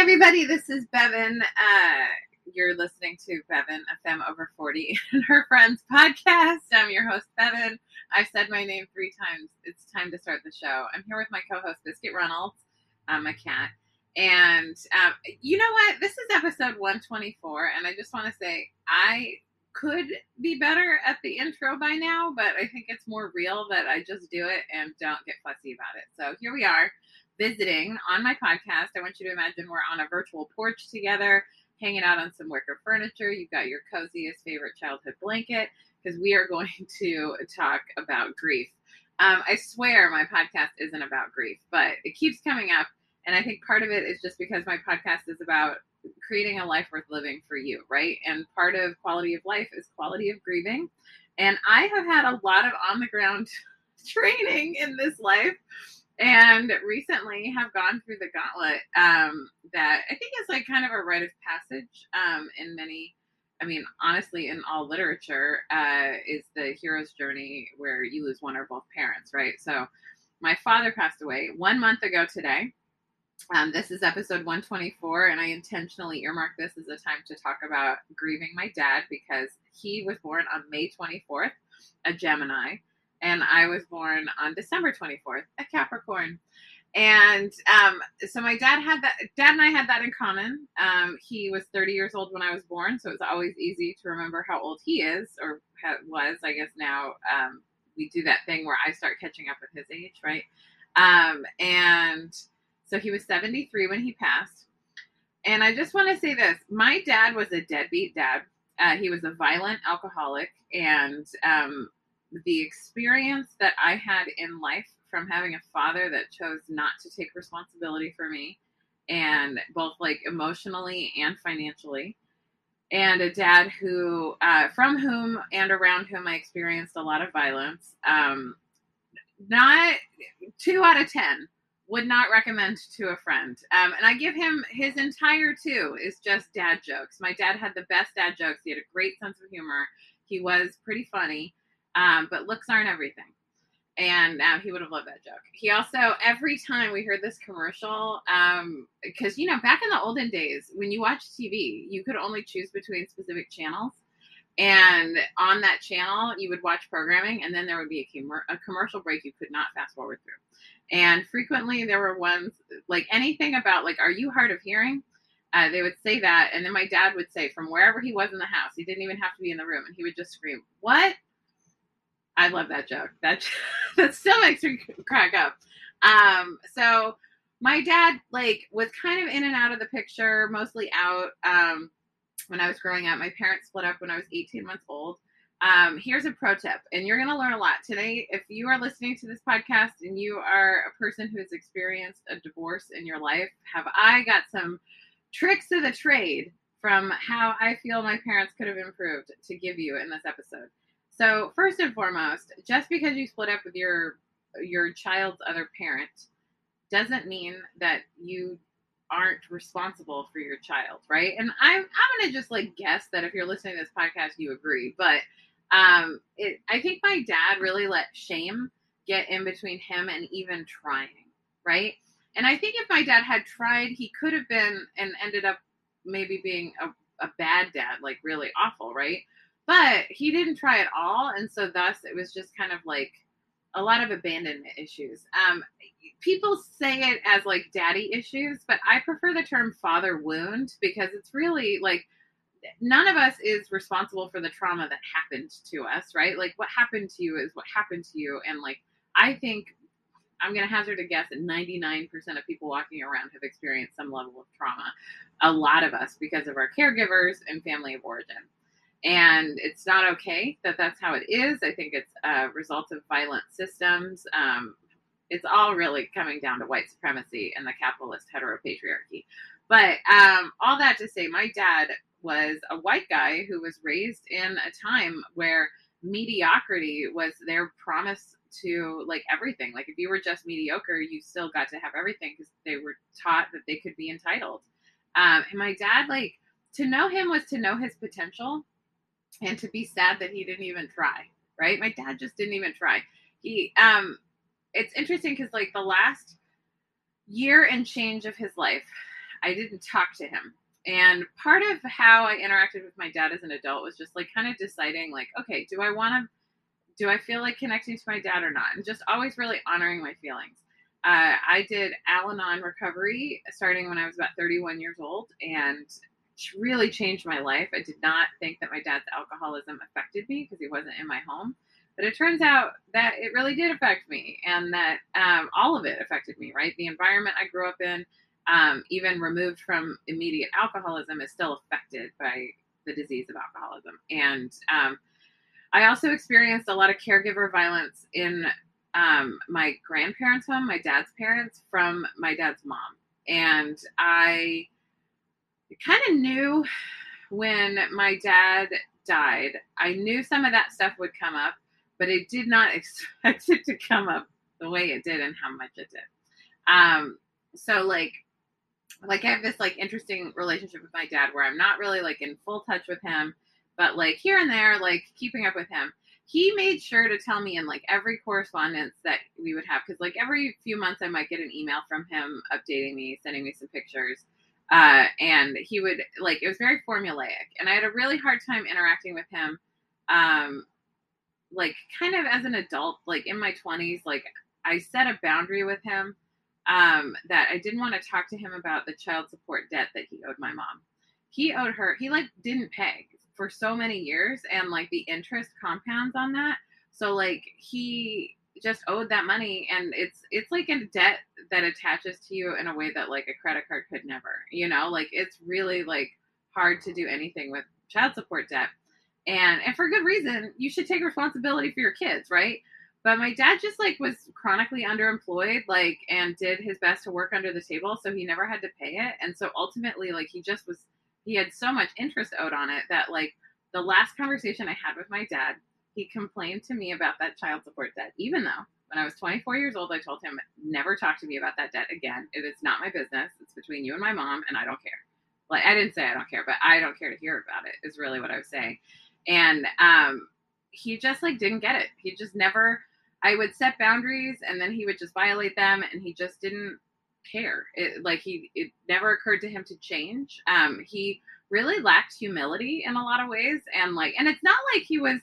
everybody. This is Bevan. Uh, you're listening to Bevan, a femme over 40, and her friends podcast. I'm your host, Bevan. I've said my name three times. It's time to start the show. I'm here with my co host, Biscuit Reynolds, um, my cat. And um, you know what? This is episode 124, and I just want to say I could be better at the intro by now, but I think it's more real that I just do it and don't get fussy about it. So here we are visiting on my podcast. I want you to imagine we're on a virtual porch together, hanging out on some wicker furniture. You've got your coziest favorite childhood blanket because we are going to talk about grief. Um, I swear my podcast isn't about grief, but it keeps coming up. And I think part of it is just because my podcast is about creating a life worth living for you, right? And part of quality of life is quality of grieving. And I have had a lot of on the ground training in this life and recently have gone through the gauntlet um, that I think is like kind of a rite of passage um, in many. I mean, honestly, in all literature, uh, is the hero's journey where you lose one or both parents, right? So, my father passed away one month ago today. Um, this is episode 124, and I intentionally earmarked this as a time to talk about grieving my dad because he was born on May 24th, a Gemini and I was born on December 24th, a Capricorn. And um, so my dad had that. Dad and I had that in common. Um, he was 30 years old when I was born, so it's always easy to remember how old he is, or was. I guess now um, we do that thing where I start catching up with his age, right? Um, and so he was 73 when he passed. And I just want to say this: my dad was a deadbeat dad. Uh, he was a violent alcoholic, and um, the experience that I had in life from having a father that chose not to take responsibility for me and both like emotionally and financially and a dad who uh, from whom and around whom i experienced a lot of violence um, not two out of ten would not recommend to a friend um, and i give him his entire two is just dad jokes. My dad had the best dad jokes. He had a great sense of humor. He was pretty funny um, but looks aren't everything. And uh, he would have loved that joke. He also, every time we heard this commercial, because, um, you know, back in the olden days, when you watch TV, you could only choose between specific channels. And on that channel, you would watch programming, and then there would be a, com- a commercial break you could not fast forward through. And frequently, there were ones like anything about, like, are you hard of hearing? Uh, they would say that, and then my dad would say from wherever he was in the house, he didn't even have to be in the room, and he would just scream, "What?" I love that joke. That that still makes me crack up. Um, so my dad like was kind of in and out of the picture, mostly out. Um, when I was growing up, my parents split up when I was 18 months old. Um, here's a pro tip, and you're going to learn a lot today. If you are listening to this podcast and you are a person who has experienced a divorce in your life, have I got some tricks of the trade from how I feel my parents could have improved to give you in this episode. So first and foremost, just because you split up with your your child's other parent doesn't mean that you aren't responsible for your child, right? And I'm I'm gonna just like guess that if you're listening to this podcast, you agree. But um, it I think my dad really let shame get in between him and even trying, right? And I think if my dad had tried, he could have been and ended up maybe being a, a bad dad, like really awful, right? But he didn't try at all, and so thus it was just kind of like a lot of abandonment issues. Um, people say it as like daddy issues, but I prefer the term father wound because it's really like none of us is responsible for the trauma that happened to us, right? Like what happened to you is what happened to you, and like I think I'm going to hazard a guess that 99% of people walking around have experienced some level of trauma. A lot of us because of our caregivers and family of origin and it's not okay that that's how it is. I think it's a result of violent systems. Um, it's all really coming down to white supremacy and the capitalist heteropatriarchy. But um, all that to say, my dad was a white guy who was raised in a time where mediocrity was their promise to like everything. Like if you were just mediocre, you still got to have everything because they were taught that they could be entitled. Um, and my dad, like to know him was to know his potential and to be sad that he didn't even try right my dad just didn't even try he um it's interesting because like the last year and change of his life I didn't talk to him. And part of how I interacted with my dad as an adult was just like kind of deciding, like, okay, do I want to, do I feel like connecting to my dad or not? And just always really honoring my feelings. Uh, I did Al Anon recovery starting when I was about 31 years old and really changed my life. I did not think that my dad's alcoholism affected me because he wasn't in my home. But it turns out that it really did affect me and that um, all of it affected me, right? The environment I grew up in, um, even removed from immediate alcoholism, is still affected by the disease of alcoholism. And um, I also experienced a lot of caregiver violence in um, my grandparents' home, my dad's parents, from my dad's mom. And I kind of knew when my dad died, I knew some of that stuff would come up, but I did not expect it to come up the way it did and how much it did. Um, so like, like I have this like interesting relationship with my dad where I'm not really like in full touch with him, but like here and there, like keeping up with him. He made sure to tell me in like every correspondence that we would have, because like every few months I might get an email from him updating me, sending me some pictures. Uh, and he would like it was very formulaic, and I had a really hard time interacting with him. Um, like kind of as an adult, like in my twenties, like I set a boundary with him um, that I didn't want to talk to him about the child support debt that he owed my mom. He owed her. He like didn't pay for so many years, and like the interest compounds on that. So like he just owed that money and it's it's like a debt that attaches to you in a way that like a credit card could never you know? Like it's really like hard to do anything with child support debt. And and for good reason you should take responsibility for your kids right? But my dad just like was chronically underemployed like and did his best to work under the table so he never had to pay it. And so ultimately like he just was he had so much interest owed on it that like the last conversation i had with my dad he complained to me about that child support debt, even though when I was 24 years old, I told him, never talk to me about that debt again. It is not my business. It's between you and my mom, and I don't care. Like, I didn't say I don't care, but I don't care to hear about it, is really what I was saying. And um, he just like didn't get it. He just never, I would set boundaries and then he would just violate them, and he just didn't care. It like he, it never occurred to him to change. Um, he really lacked humility in a lot of ways. And like, and it's not like he was,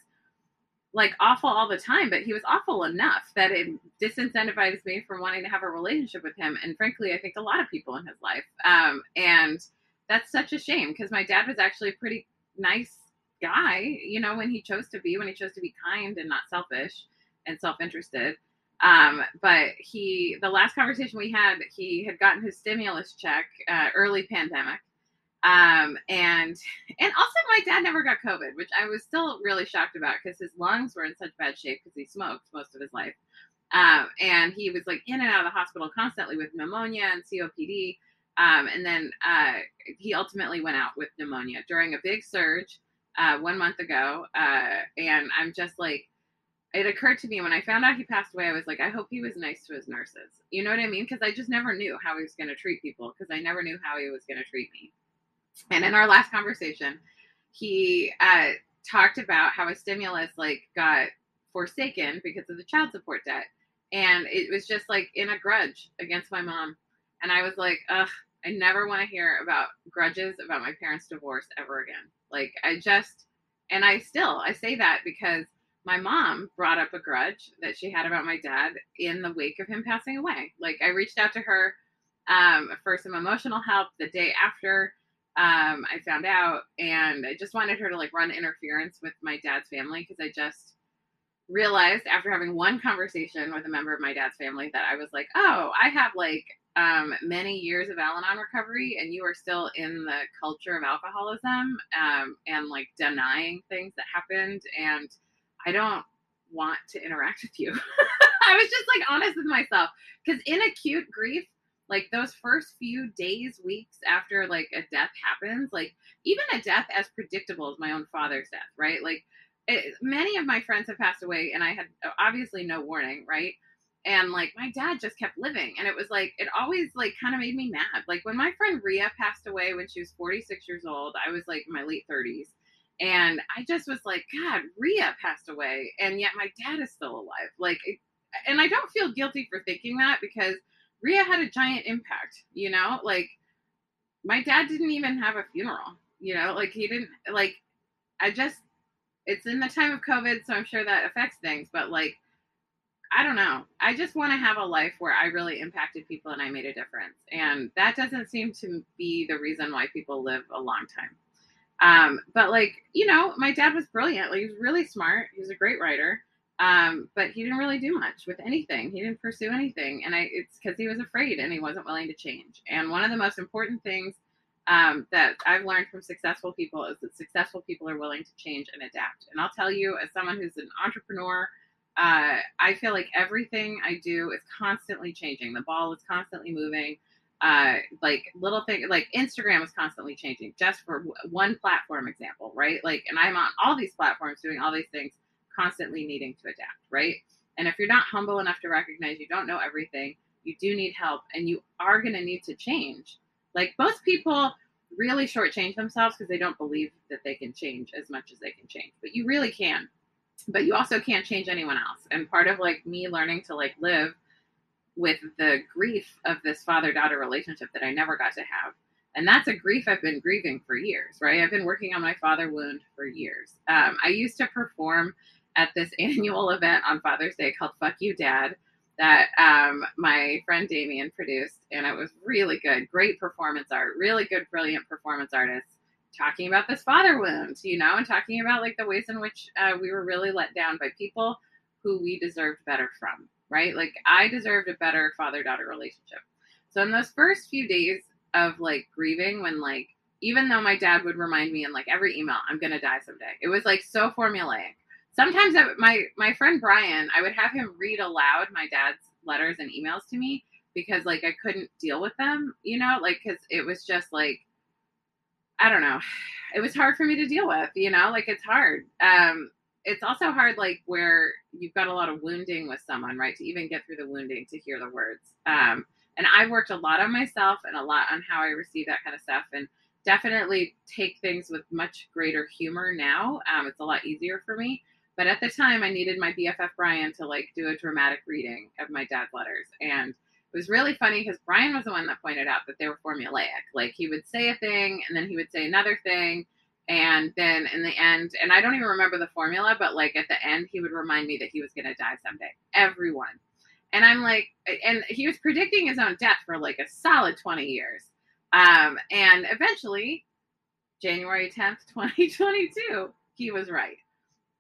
like awful all the time, but he was awful enough that it disincentivizes me from wanting to have a relationship with him. And frankly, I think a lot of people in his life. Um, and that's such a shame because my dad was actually a pretty nice guy, you know, when he chose to be, when he chose to be kind and not selfish and self interested. Um, but he, the last conversation we had, he had gotten his stimulus check uh, early pandemic um, and and also my dad never got COVID, which I was still really shocked about because his lungs were in such bad shape because he smoked most of his life. Um, and he was like in and out of the hospital constantly with pneumonia and COPD. Um, and then uh, he ultimately went out with pneumonia during a big surge uh, one month ago. Uh, and I'm just like, it occurred to me when I found out he passed away, I was like, I hope he was nice to his nurses. You know what I mean? Because I just never knew how he was going to treat people because I never knew how he was going to treat me. And in our last conversation, he uh, talked about how a stimulus like got forsaken because of the child support debt, and it was just like in a grudge against my mom. And I was like, ugh, I never want to hear about grudges about my parents' divorce ever again. Like I just, and I still I say that because my mom brought up a grudge that she had about my dad in the wake of him passing away. Like I reached out to her um, for some emotional help the day after um, I found out, and I just wanted her to like run interference with my dad's family because I just realized after having one conversation with a member of my dad's family that I was like, oh, I have like um, many years of Al-Anon recovery, and you are still in the culture of alcoholism um, and like denying things that happened, and I don't want to interact with you. I was just like honest with myself because in acute grief, like those first few days weeks after like a death happens like even a death as predictable as my own father's death right? Like it, many of my friends have passed away and i had uh, obviously no warning right? And like my dad just kept living and it was like it always like kind of made me mad. Like when my friend ria passed away when she was 46 years old i was like in my late 30s and i just was like god ria passed away and yet my dad is still alive. Like and i don't feel guilty for thinking that because Ria had a giant impact, you know? Like my dad didn't even have a funeral. You know, like he didn't like. I just it's in the time of COVID, so I'm sure that affects things. But like, I don't know. I just want to have a life where I really impacted people and I made a difference, and that doesn't seem to be the reason why people live a long time. Um, but like, you know, my dad was brilliant. Like, he was really smart. He was a great writer. Um, but he didn't really do much with anything. He didn't pursue anything, and I it's because he was afraid and he wasn't willing to change. And one of the most important things um, that I've learned from successful people is that successful people are willing to change and adapt. And I'll tell you, as someone who's an entrepreneur, uh, I feel like everything I do is constantly changing. The ball is constantly moving. Uh, like little thing, like Instagram is constantly changing. Just for one platform example, right? Like, and I'm on all these platforms doing all these things constantly needing to adapt, right? And if you're not humble enough to recognize you don't know everything, you do need help and you are going to need to change. Like most people really shortchange themselves because they don't believe that they can change as much as they can change, but you really can. But you also can't change anyone else. And part of like me learning to like live with the grief of this father daughter relationship that I never got to have and that's a grief I've been grieving for years, right? I've been working on my father wound for years. Um, I used to perform at this annual event on Father's Day called Fuck You Dad that um, my friend Damien produced. And it was really good. Great performance art, really good, brilliant performance artists talking about this father wound, you know, and talking about like the ways in which uh, we were really let down by people who we deserved better from, right? Like I deserved a better father daughter relationship. So in those first few days of like grieving, when like, even though my dad would remind me in like every email, I'm going to die someday, it was like so formulaic sometimes I, my my friend Brian, I would have him read aloud my dad's letters and emails to me because like I couldn't deal with them, you know, like because it was just like I don't know, it was hard for me to deal with, you know, like it's hard. Um, it's also hard like where you've got a lot of wounding with someone, right? To even get through the wounding to hear the words. Um, and I've worked a lot on myself and a lot on how I receive that kind of stuff and definitely take things with much greater humor now. Um, it's a lot easier for me but at the time, I needed my BFF Brian to like do a dramatic reading of my dad's letters. And it was really funny because Brian was the one that pointed out that they were formulaic. Like he would say a thing and then he would say another thing. And then in the end, and I don't even remember the formula, but like at the end, he would remind me that he was going to die someday. Everyone. And I'm like, and he was predicting his own death for like a solid 20 years. Um, and eventually, January 10th, 2022, he was right.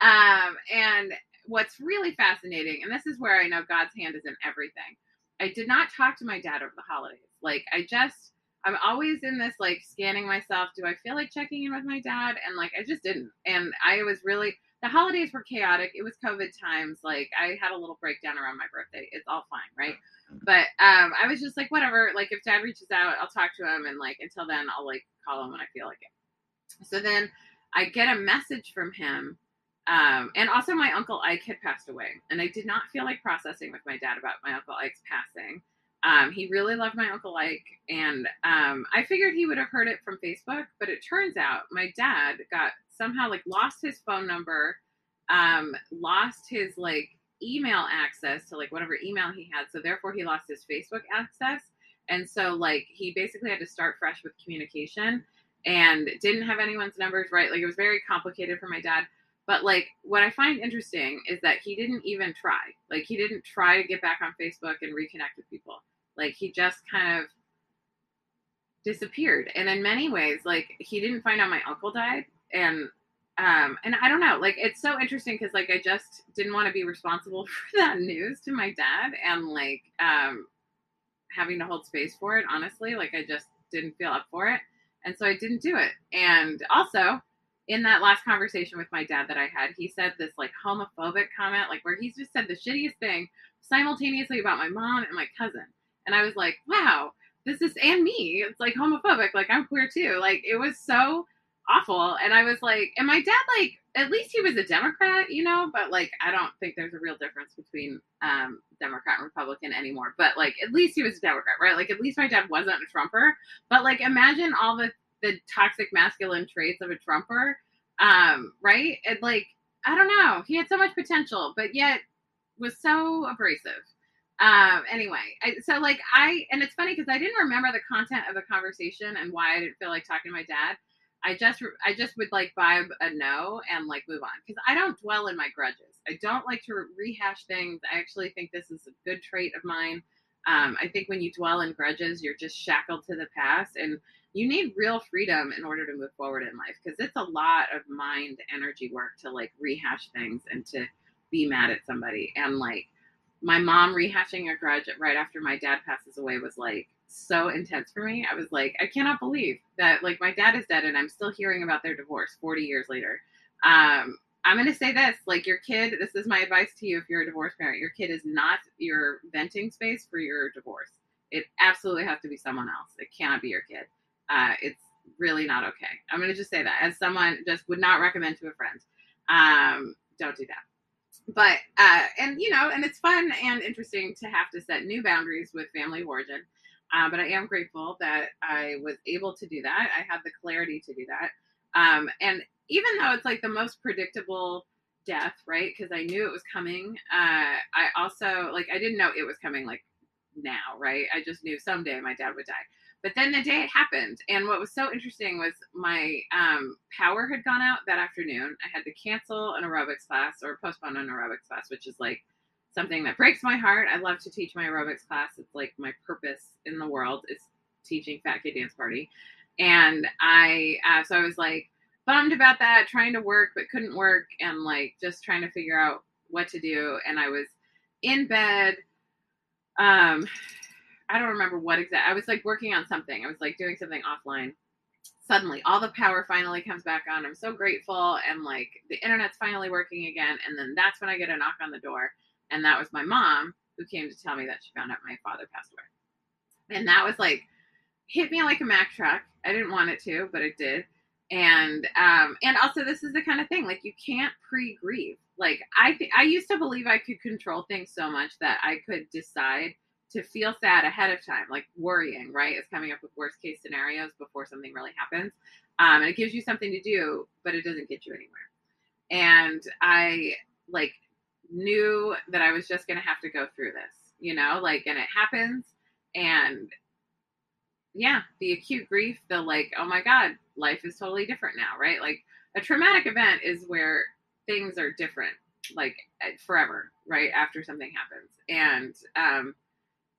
Um, and what's really fascinating, and this is where I know God's hand is in everything. I did not talk to my dad over the holidays. Like I just I'm always in this like scanning myself. Do I feel like checking in with my dad? And like I just didn't. And I was really the holidays were chaotic. It was COVID times. Like I had a little breakdown around my birthday. It's all fine, right? But um I was just like, whatever. Like if dad reaches out, I'll talk to him and like until then I'll like call him when I feel like it. So then I get a message from him um, and also, my uncle Ike had passed away, and I did not feel like processing with my dad about my uncle Ike's passing. Um, he really loved my uncle Ike, and um, I figured he would have heard it from Facebook, but it turns out my dad got somehow like lost his phone number, um, lost his like email access to like whatever email he had, so therefore he lost his Facebook access, and so like he basically had to start fresh with communication, and didn't have anyone's numbers right. Like it was very complicated for my dad but like what I find interesting is that he didn't even try. Like he didn't try to get back on Facebook and reconnect with people. Like he just kind of disappeared. And in many ways, like he didn't find out my uncle died and um and I don't know, like it's so interesting cuz like I just didn't want to be responsible for that news to my dad and like um having to hold space for it, honestly, like I just didn't feel up for it. And so I didn't do it. And also, in that last conversation with my dad that I had, he said this like homophobic comment, like where he's just said the shittiest thing simultaneously about my mom and my cousin. And I was like, wow, this is and me. It's like homophobic. Like I'm queer too. Like it was so awful. And I was like, and my dad, like, at least he was a Democrat, you know, but like I don't think there's a real difference between um Democrat and Republican anymore. But like at least he was a Democrat, right? Like at least my dad wasn't a Trumper. But like imagine all the the toxic masculine traits of a Trumper, um, right? And like, I don't know, he had so much potential, but yet was so abrasive. Um, anyway, I, so like I, and it's funny because I didn't remember the content of the conversation and why I didn't feel like talking to my dad. I just, I just would like vibe a no and like move on because I don't dwell in my grudges. I don't like to rehash things. I actually think this is a good trait of mine. Um, I think when you dwell in grudges, you're just shackled to the past, and you need real freedom in order to move forward in life because it's a lot of mind energy work to like rehash things and to be mad at somebody and like my mom rehashing a grudge right after my dad passes away was like so intense for me. I was like, I cannot believe that like my dad is dead and I'm still hearing about their divorce 40 years later. Um, I'm going to say this like your kid, this is my advice to you if you're a divorced parent, your kid is not your venting space for your divorce. It absolutely has to be someone else. It cannot be your kid. Uh, it's really not okay. I'm going to just say that as someone just would not recommend to a friend. Um, don't do that but uh, and you know, and it's fun and interesting to have to set new boundaries with family of origin. Uh, but I am grateful that I was able to do that. I had the clarity to do that. Um, and even though it's like the most predictable death, right? Because I knew it was coming. Uh, I also like I didn't know it was coming like now, right? I just knew someday my dad would die. But then the day it happened, and what was so interesting was my um, power had gone out that afternoon. I had to cancel an aerobics class or postpone an aerobics class, which is like something that breaks my heart. I love to teach my aerobics class. It's like my purpose in the world is teaching Fat Kid Dance Party. And I, uh, so I was like bummed about that, trying to work, but couldn't work, and like just trying to figure out what to do. And I was in bed. Um, I don't remember what exact. I was like working on something. I was like doing something offline. Suddenly, all the power finally comes back on. I'm so grateful, and like the internet's finally working again. And then that's when I get a knock on the door, and that was my mom who came to tell me that she found out my father passed away. And that was like hit me like a Mack truck. I didn't want it to, but it did. And um, and also this is the kind of thing like you can't pre-grieve. Like I th- I used to believe I could control things so much that I could decide to feel sad ahead of time, like worrying, right? Is coming up with worst case scenarios before something really happens. Um, and it gives you something to do, but it doesn't get you anywhere. And I like knew that I was just going to have to go through this, you know, like, and it happens. And yeah, the acute grief, the like, oh my God, life is totally different now, right? Like a traumatic event is where things are different, like forever, right? After something happens. And, um,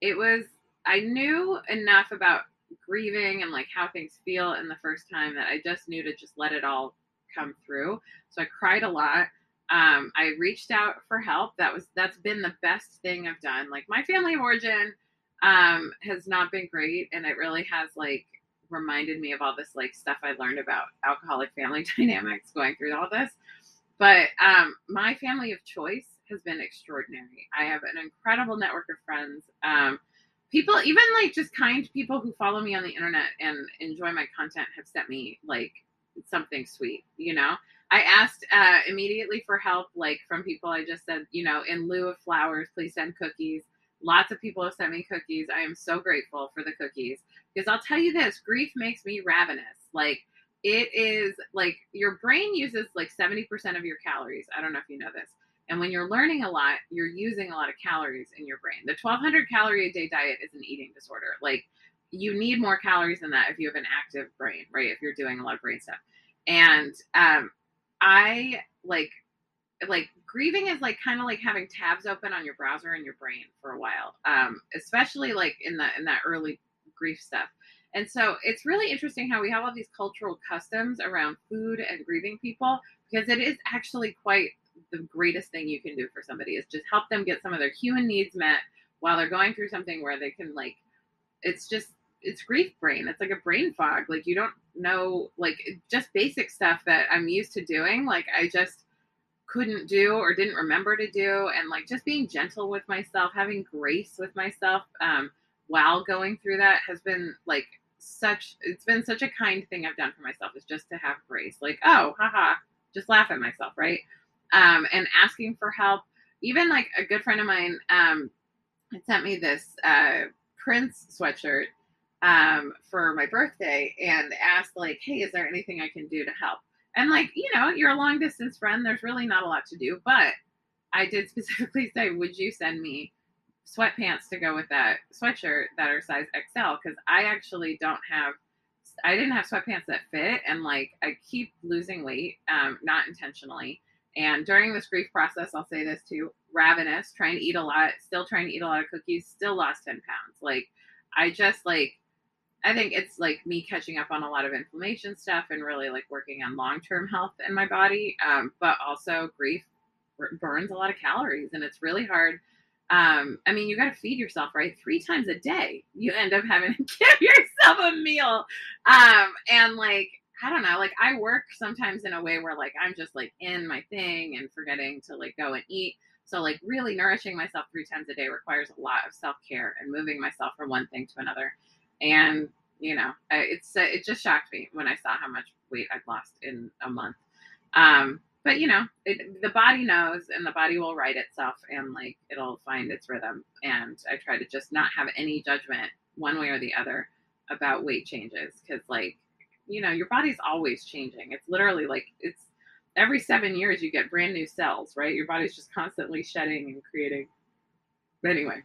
it was I knew enough about grieving and like how things feel in the first time that I just knew to just let it all come through. So I cried a lot. Um, I reached out for help. That was that's been the best thing I've done. Like my family of origin um, has not been great, and it really has like reminded me of all this like stuff I learned about alcoholic family dynamics going through all this. But um, my family of choice has been extraordinary. I have an incredible network of friends. Um, people, even like just kind people who follow me on the internet and enjoy my content, have sent me like something sweet. You know, I asked uh, immediately for help, like from people. I just said, you know, in lieu of flowers, please send cookies. Lots of people have sent me cookies. I am so grateful for the cookies because I'll tell you this: grief makes me ravenous. Like it is like your brain uses like 70% of your calories. I don't know if you know this. And when you're learning a lot, you're using a lot of calories in your brain. The 1200 calorie a day diet is an eating disorder. Like you need more calories than that if you have an active brain, right? If you're doing a lot of brain stuff. And um, I like like grieving is like kind of like having tabs open on your browser and your brain for a while. Um, especially like in the in that early grief stuff. And so it's really interesting how we have all these cultural customs around food and grieving people because it is actually quite the greatest thing you can do for somebody is just help them get some of their human needs met while they're going through something where they can like it's just it's grief brain. It's like a brain fog. Like you don't know like just basic stuff that i'm used to doing like i just couldn't do or didn't remember to do. And like just being gentle with myself having grace with myself um, while going through that has been like such it's been such a kind thing i've done for myself is just to have grace. Like oh haha just laugh at myself right um, and asking for help. Even like a good friend of mine um, sent me this uh, Prince sweatshirt um, for my birthday and asked like, "Hey, is there anything I can do to help?" And like, you know, you're a long distance friend. There's really not a lot to do, but I did specifically say, "Would you send me sweatpants to go with that sweatshirt that are size XL because I actually don't have I didn't have sweatpants that fit and like I keep losing weight, um, not intentionally. And during this grief process, I'll say this too, ravenous, trying to eat a lot, still trying to eat a lot of cookies, still lost 10 pounds. Like I just like I think it's like me catching up on a lot of inflammation stuff and really like working on long term health in my body. Um, but also grief burns a lot of calories and it's really hard um, I mean, you got to feed yourself, right? Three times a day, you end up having to give yourself a meal. Um, and like, I don't know, like I work sometimes in a way where like I'm just like in my thing and forgetting to like go and eat. So like really nourishing myself three times a day requires a lot of self care and moving myself from one thing to another. And you know, it's uh, it just shocked me when I saw how much weight I'd lost in a month. Um, but you know, it, the body knows, and the body will right itself, and like it'll find its rhythm. And I try to just not have any judgment one way or the other about weight changes, because like, you know, your body's always changing. It's literally like it's every seven years you get brand new cells, right? Your body's just constantly shedding and creating. But anyway,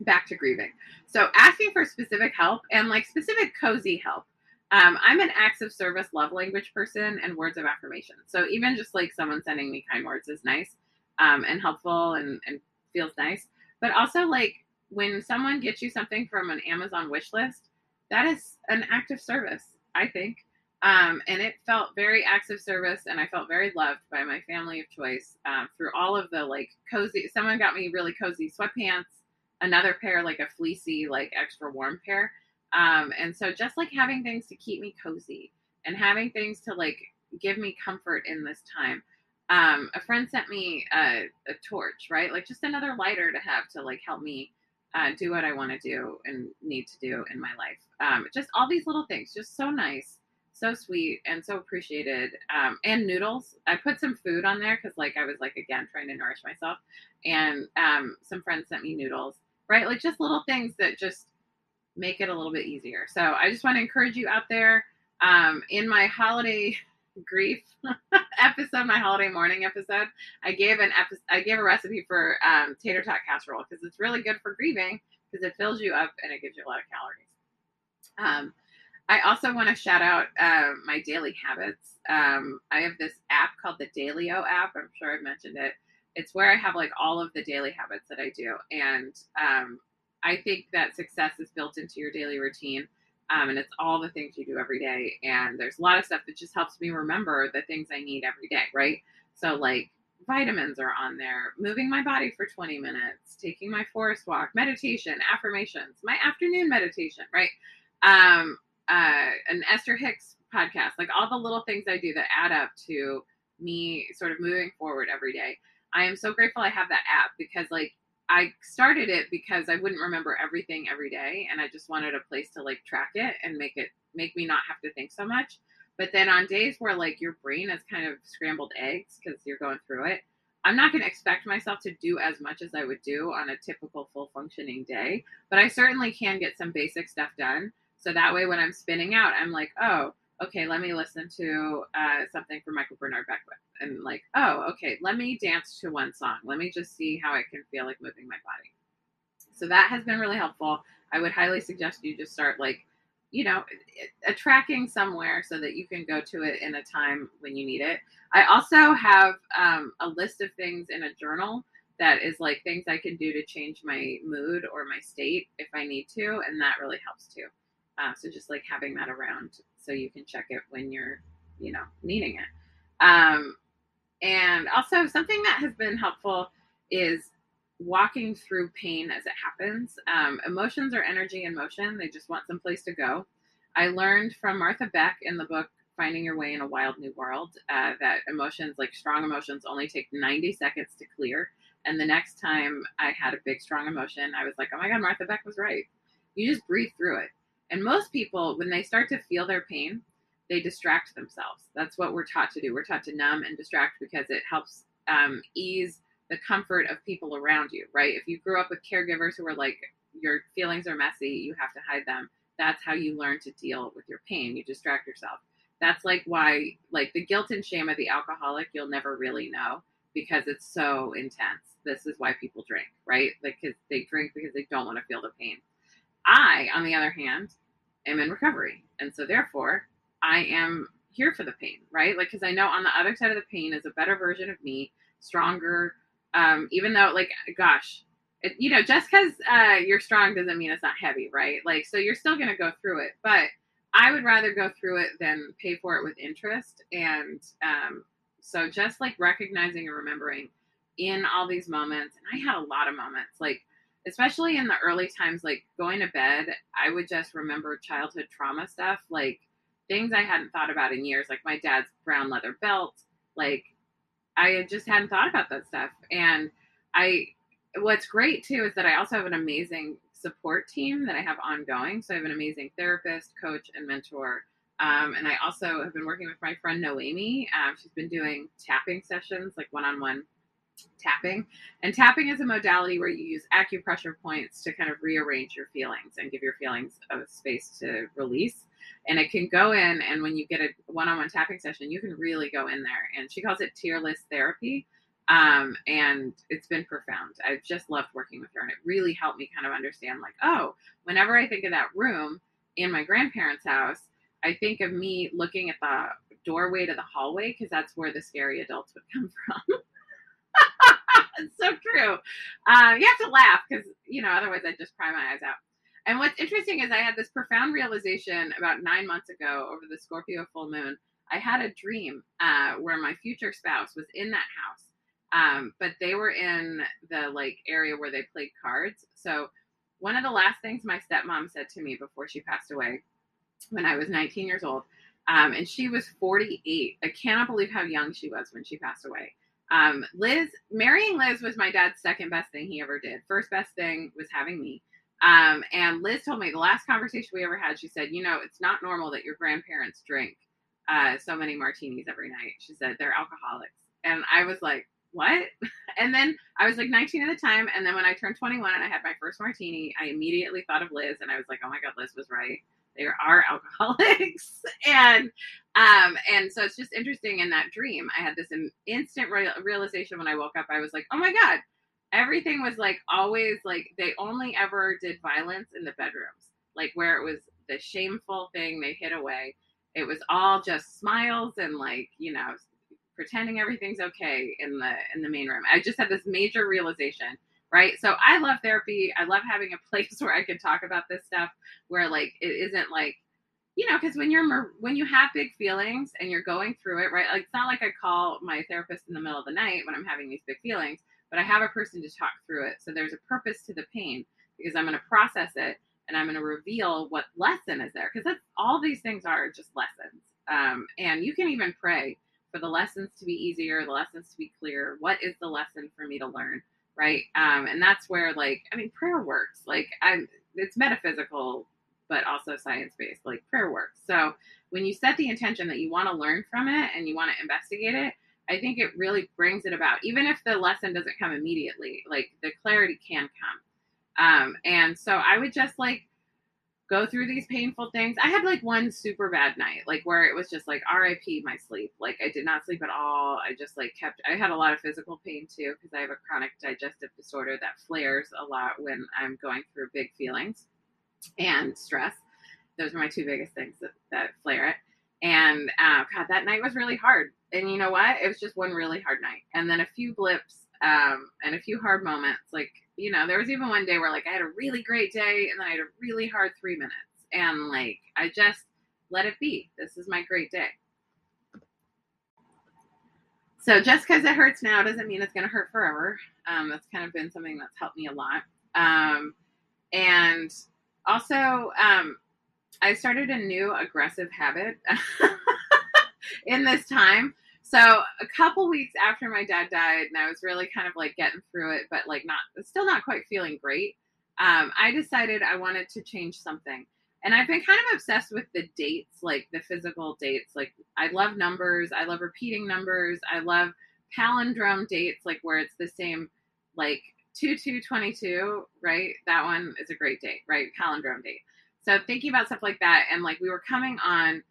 back to grieving. So asking for specific help and like specific cozy help um, I'm an acts of service love language person and words of affirmation. So even just like someone sending me kind words is nice um, and helpful and, and feels nice. But also like when someone gets you something from an Amazon wish list, that is an act of service, I think. Um, and it felt very acts of service and I felt very loved by my family of choice um, through all of the like cozy. Someone got me really cozy sweatpants, another pair like a fleecy like extra warm pair um, and so just like having things to keep me cozy and having things to like give me comfort in this time. Um, a friend sent me a, a, torch, right? Like just another lighter to have to like help me uh, do what I want to do and need to do in my life. Um, just all these little things, just so nice, so sweet, and so appreciated. Um, and noodles. I put some food on there because like I was like again trying to nourish myself, and um, some friends sent me noodles, right? Like just little things that just make it a little bit easier. So I just want to encourage you out there. Um, in my holiday grief episode, my holiday mourning episode, I gave an episode, I gave a recipe for um, tater tot casserole because it's really good for grieving because it fills you up and it gives you a lot of calories. Um, I also want to shout out uh, my daily habits. Um, I have this app called the Daylio app. I'm sure I've mentioned it. It's where I have like all of the daily habits that I do, and um, I think that success is built into your daily routine. Um, and it's all the things you do every day. And there's a lot of stuff that just helps me remember the things I need every day, right? So, like, vitamins are on there, moving my body for 20 minutes, taking my forest walk, meditation, affirmations, my afternoon meditation, right? Um, uh, an Esther Hicks podcast, like all the little things I do that add up to me sort of moving forward every day. I am so grateful I have that app because, like, I started it because I wouldn't remember everything every day and I just wanted a place to like track it and make it make me not have to think so much. But then on days where like your brain is kind of scrambled eggs because you're going through it, I'm not going to expect myself to do as much as I would do on a typical full functioning day, but I certainly can get some basic stuff done. So that way when I'm spinning out, I'm like, "Oh, okay, let me listen to uh, something from Michael Bernard Beckwith. And like, oh, okay, let me dance to one song. Let me just see how I can feel like moving my body. So that has been really helpful. I would highly suggest you just start like, you know, a tracking somewhere so that you can go to it in a time when you need it. I also have um, a list of things in a journal that is like things I can do to change my mood or my state if I need to, and that really helps too. Uh, so just like having that around so you can check it when you're, you know, needing it. Um, and also something that has been helpful is walking through pain as it happens. Um, emotions are energy in motion; they just want some place to go. I learned from Martha Beck in the book Finding Your Way in a Wild New World uh, that emotions, like strong emotions, only take 90 seconds to clear. And the next time I had a big, strong emotion, I was like, oh my God, Martha Beck was right. You just breathe through it. And most people, when they start to feel their pain, they distract themselves. That's what we're taught to do. We're taught to numb and distract because it helps um, ease the comfort of people around you, right? If you grew up with caregivers who were like, your feelings are messy, you have to hide them. That's how you learn to deal with your pain. You distract yourself. That's like why, like the guilt and shame of the alcoholic, you'll never really know because it's so intense. this is why people drink, right? Like, cause they drink because they don't want to feel the pain. I, on the other hand, am in recovery. And so therefore, I am here for the pain, right? Like, because I know on the other side of the pain is a better version of me, stronger. Um, even though, like, gosh, it, you know, just because uh, you're strong doesn't mean it's not heavy, right? Like, so you're still going to go through it, but I would rather go through it than pay for it with interest. And um, so, just like recognizing and remembering in all these moments, and I had a lot of moments, like especially in the early times, like going to bed, I would just remember childhood trauma stuff, like things I hadn't thought about in years, like my dad's brown leather belt. Like I just hadn't thought about that stuff. And I, what's great too is that I also have an amazing support team that I have ongoing. So I have an amazing therapist, coach, and mentor. Um, and I also have been working with my friend Noemi. Um, she's been doing tapping sessions, like one on one tapping. And tapping is a modality where you use acupressure points to kind of rearrange your feelings and give your feelings a space to release. And it can go in, and when you get a one on one tapping session, you can really go in there. And she calls it tearless therapy. Um, and it's been profound. I've just loved working with her, and it really helped me kind of understand like, oh, whenever I think of that room in my grandparents' house, I think of me looking at the doorway to the hallway because that's where the scary adults would come from. It's so true. Uh, you have to laugh because, you know, otherwise I'd just cry my eyes out. And what's interesting is I had this profound realization about nine months ago over the Scorpio full moon. I had a dream uh, where my future spouse was in that house, um, but they were in the like area where they played cards. So one of the last things my stepmom said to me before she passed away, when I was 19 years old, um, and she was 48. I cannot believe how young she was when she passed away. Um, Liz, marrying Liz was my dad's second best thing he ever did. First best thing was having me. Um, and Liz told me the last conversation we ever had, she said, you know, it's not normal that your grandparents drink uh, so many martinis every night. She said they're alcoholics. And I was like, what? And then I was like 19 at the time. And then when I turned 21 and I had my first martini, I immediately thought of Liz and I was like, oh my God, Liz was right. They are alcoholics. and um, and so it's just interesting in that dream. I had this instant realization when I woke up. I was like, oh my God, everything was like always like they only ever did violence in the bedrooms, like where it was the shameful thing they hid away. It was all just smiles and like, you know, pretending everything's okay in the in the main room. I just had this major realization right? So I love therapy. I love having a place where I can talk about this stuff where like it isn't like you know, because when you're when you have big feelings and you're going through it, right? Like it's not like I call my therapist in the middle of the night when I'm having these big feelings, but I have a person to talk through it. So there's a purpose to the pain because I'm going to process it and I'm going to reveal what lesson is there because that's all these things are just lessons. Um, and you can even pray for the lessons to be easier, the lessons to be clear. What is the lesson for me to learn? Right. Um, and that's where like, I mean, prayer works. Like I'm, it's metaphysical but also science based, like prayer works. So when you set the intention that you want to learn from it and you want to investigate it, I think it really brings it about. Even if the lesson doesn't come immediately, like the clarity can come. Um, and so I would just like go through these painful things. I had like one super bad night, like where it was just like RIP my sleep. Like I did not sleep at all. I just like kept, I had a lot of physical pain too because I have a chronic digestive disorder that flares a lot when I'm going through big feelings and stress. Those are my two biggest things that, that flare it. And uh, God, that night was really hard. And you know what? It was just one really hard night. And then a few blips um, and a few hard moments. Like, you know, there was even one day where like I had a really great day and then I had a really hard three minutes. And like, I just let it be. This is my great day. So just because it hurts now doesn't mean it's going to hurt forever. Um, that's kind of been something that's helped me a lot. Um, and also, um, I started a new aggressive habit in this time. So a couple weeks after my dad died, and I was really kind of like getting through it, but like not still not quite feeling great. Um, I decided I wanted to change something. And I've been kind of obsessed with the dates, like the physical dates. Like I love numbers. I love repeating numbers. I love palindrome dates, like where it's the same like two two twenty two, right? That one is a great date, right? Palindrome date. So thinking about stuff like that, and like we were coming on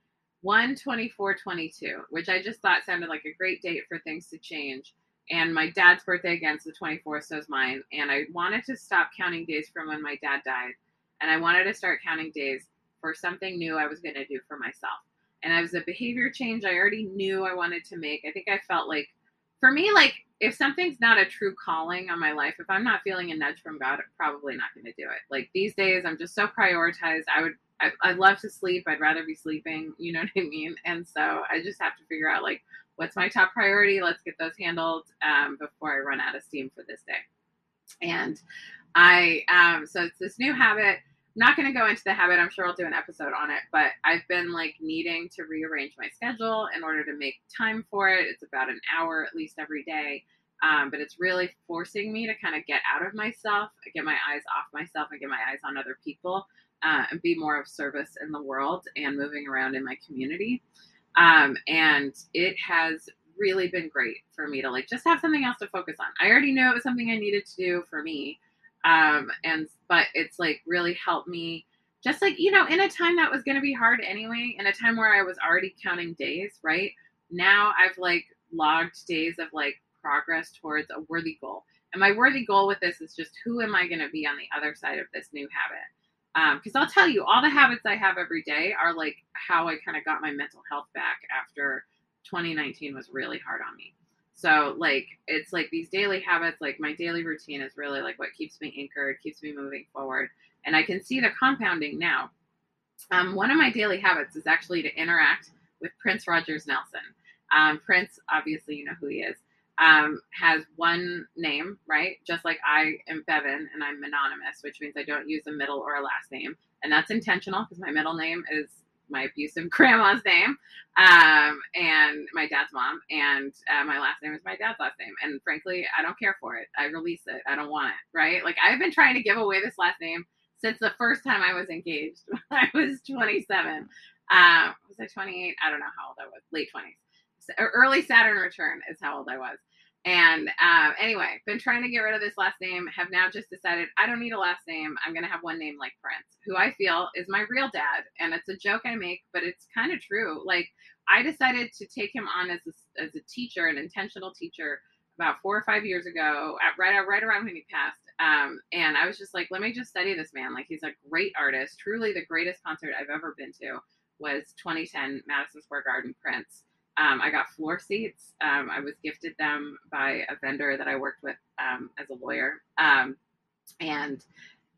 12422, which I just thought sounded like a great date for things to change. and my dad's birthday against the 24th, so is mine. And I wanted to stop counting days from when my dad died, and I wanted to start counting days for something new I was going to do for myself. And it was a behavior change I already knew I wanted to make. I think I felt like, for me, like if something's not a true calling on my life, if I'm not feeling a nudge from God, I'm probably not going to do it. Like these days, I'm just so prioritized. I would, I, I love to sleep. I'd rather be sleeping. You know what I mean? And so I just have to figure out like what's my top priority. Let's get those handled um, before I run out of steam for this day. And I, um, so it's this new habit not going to go into the habit. I'm sure I'll do an episode on it, but I've been like needing to rearrange my schedule in order to make time for it. It's about an hour at least every day. Um, but it's really forcing me to kind of get out of myself, get my eyes off myself, and get my eyes on other people, uh, and be more of service in the world and moving around in my community. Um, and it has really been great for me to like just have something else to focus on. I already knew it was something I needed to do for me, um, and but it's like really helped me just like, you know, in a time that was going to be hard anyway, in a time where I was already counting days, right? Now I've like logged days of like progress towards a worthy goal. And my worthy goal with this is just who am I going to be on the other side of this new habit? Because um, I'll tell you, all the habits I have every day are like how I kind of got my mental health back after 2019 was really hard on me. So like it's like these daily habits, like my daily routine is really like what keeps me anchored, keeps me moving forward. And I can see the compounding now. Um, one of my daily habits is actually to interact with Prince Rogers Nelson. Um, Prince, obviously, you know who he is, um, has one name, right? Just like I am Bevan and I'm anonymous, which means I don't use a middle or a last name. And that's intentional because my middle name is my abusive grandma's name um, and my dad's mom, and uh, my last name is my dad's last name. And frankly, I don't care for it. I release it. I don't want it. Right? Like I've been trying to give away this last name since the first time I was engaged. I was 27. Uh, was I 28? I don't know how old I was. Late 20s. Early Saturn return is how old I was. And um, anyway, been trying to get rid of this last name. Have now just decided I don't need a last name. I'm gonna have one name like Prince, who I feel is my real dad. And it's a joke I make, but it's kind of true. Like I decided to take him on as a, as a teacher, an intentional teacher, about four or five years ago, at, right right around when he passed. Um, and I was just like, let me just study this man. Like he's a great artist, truly the greatest concert I've ever been to was 2010 Madison Square Garden Prince. Um, I got floor seats. Um, I was gifted them by a vendor that I worked with um, as a lawyer. Um, and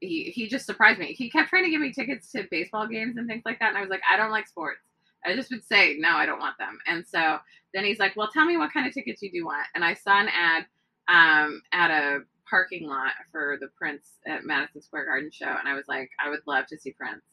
he, he just surprised me. He kept trying to give me tickets to baseball games and things like that. And I was like, I don't like sports. I just would say, no, I don't want them. And so then he's like, well, tell me what kind of tickets you do want. And I saw an ad um, at a parking lot for the Prince at Madison Square Garden show. And I was like, I would love to see Prince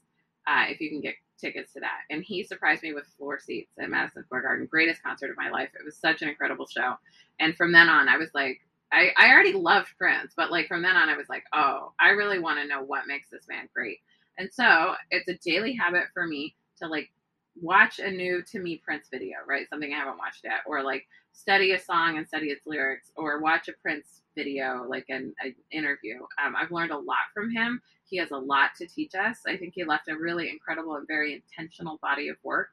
uh, if you can get tickets to that. And he surprised me with floor seats at Madison Square Garden. Greatest concert of my life. It was such an incredible show. And from then on, I was like, I, I already loved Prince, but like from then on, I was like, oh, I really want to know what makes this man great. And so it's a daily habit for me to like watch a new to me Prince video, right? Something I haven't watched yet, or like study a song and study its lyrics, or watch a Prince video, like an, an interview. Um, I've learned a lot from him. He has a lot to teach us. I think he left a really incredible and very intentional body of work.